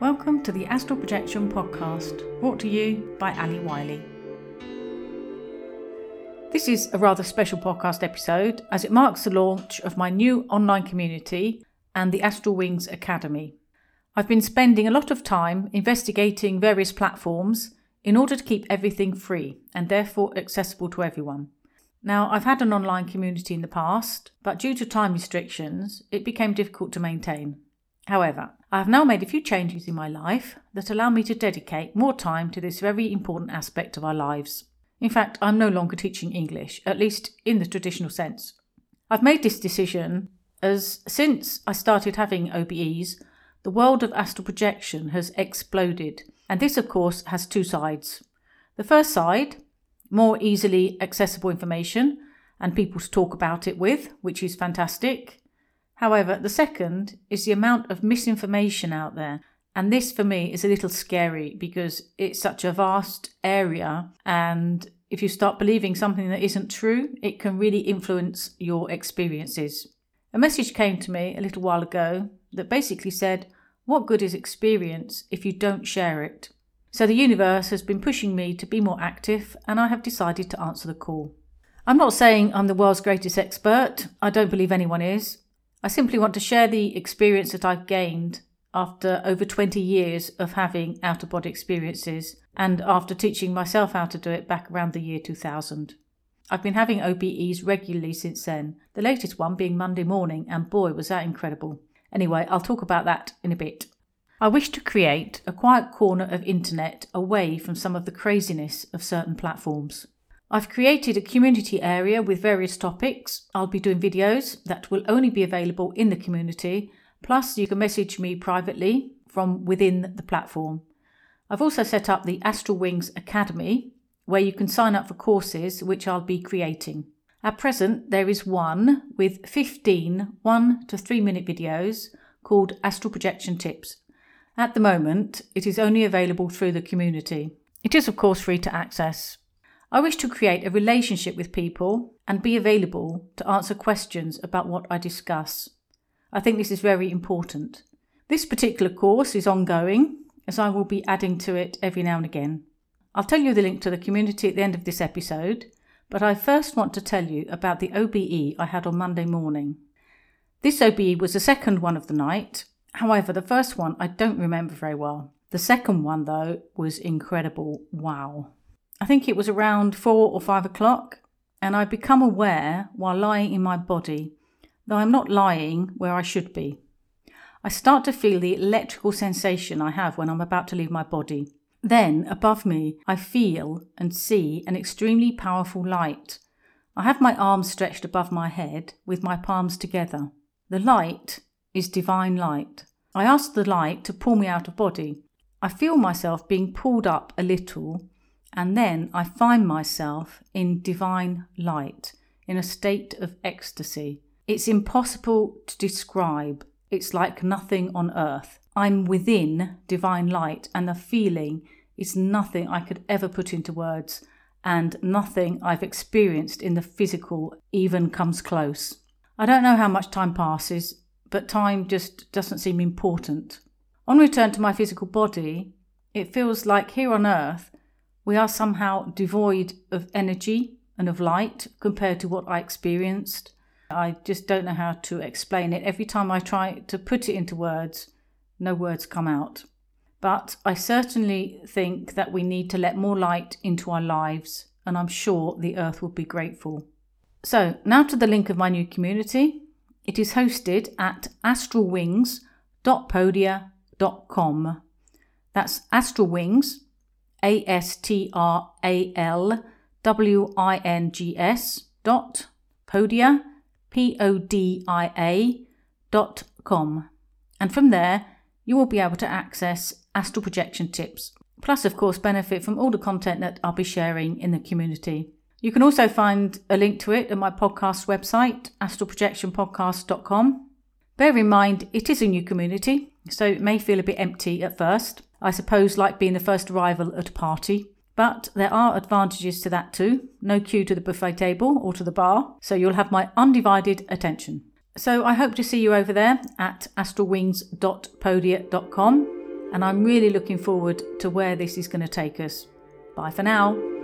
Welcome to the Astral Projection Podcast, brought to you by Ali Wiley. This is a rather special podcast episode as it marks the launch of my new online community and the Astral Wings Academy. I've been spending a lot of time investigating various platforms in order to keep everything free and therefore accessible to everyone. Now, I've had an online community in the past, but due to time restrictions, it became difficult to maintain. However, I have now made a few changes in my life that allow me to dedicate more time to this very important aspect of our lives. In fact, I'm no longer teaching English, at least in the traditional sense. I've made this decision as since I started having OBEs, the world of astral projection has exploded, and this, of course, has two sides. The first side, more easily accessible information and people to talk about it with, which is fantastic. However, the second is the amount of misinformation out there. And this for me is a little scary because it's such a vast area. And if you start believing something that isn't true, it can really influence your experiences. A message came to me a little while ago that basically said, What good is experience if you don't share it? So the universe has been pushing me to be more active, and I have decided to answer the call. I'm not saying I'm the world's greatest expert, I don't believe anyone is. I simply want to share the experience that I've gained after over 20 years of having out of body experiences and after teaching myself how to do it back around the year 2000. I've been having OBEs regularly since then, the latest one being Monday morning, and boy, was that incredible. Anyway, I'll talk about that in a bit. I wish to create a quiet corner of internet away from some of the craziness of certain platforms. I've created a community area with various topics. I'll be doing videos that will only be available in the community. Plus, you can message me privately from within the platform. I've also set up the Astral Wings Academy, where you can sign up for courses which I'll be creating. At present, there is one with 15 one to three minute videos called Astral Projection Tips. At the moment, it is only available through the community. It is, of course, free to access. I wish to create a relationship with people and be available to answer questions about what I discuss. I think this is very important. This particular course is ongoing, as I will be adding to it every now and again. I'll tell you the link to the community at the end of this episode, but I first want to tell you about the OBE I had on Monday morning. This OBE was the second one of the night, however, the first one I don't remember very well. The second one, though, was incredible. Wow. I think it was around four or five o'clock, and I become aware while lying in my body that I'm not lying where I should be. I start to feel the electrical sensation I have when I'm about to leave my body. Then, above me, I feel and see an extremely powerful light. I have my arms stretched above my head with my palms together. The light is divine light. I ask the light to pull me out of body. I feel myself being pulled up a little and then I find myself in divine light, in a state of ecstasy. It's impossible to describe. It's like nothing on earth. I'm within divine light, and the feeling is nothing I could ever put into words, and nothing I've experienced in the physical even comes close. I don't know how much time passes, but time just doesn't seem important. On return to my physical body, it feels like here on earth we are somehow devoid of energy and of light compared to what I experienced. I just don't know how to explain it. Every time I try to put it into words, no words come out. But I certainly think that we need to let more light into our lives, and I'm sure the earth will be grateful. So, now to the link of my new community. It is hosted at astralwings.podia.com. That's astralwings, a S T R A L W I N G S dot podia P O D I A dot com. And from there, you will be able to access astral projection tips, plus, of course, benefit from all the content that I'll be sharing in the community. You can also find a link to it at my podcast website, astralprojectionpodcast.com. Bear in mind, it is a new community, so it may feel a bit empty at first. I suppose like being the first arrival at a party. But there are advantages to that too. No queue to the buffet table or to the bar, so you'll have my undivided attention. So I hope to see you over there at astralwings.podia.com. and I'm really looking forward to where this is going to take us. Bye for now.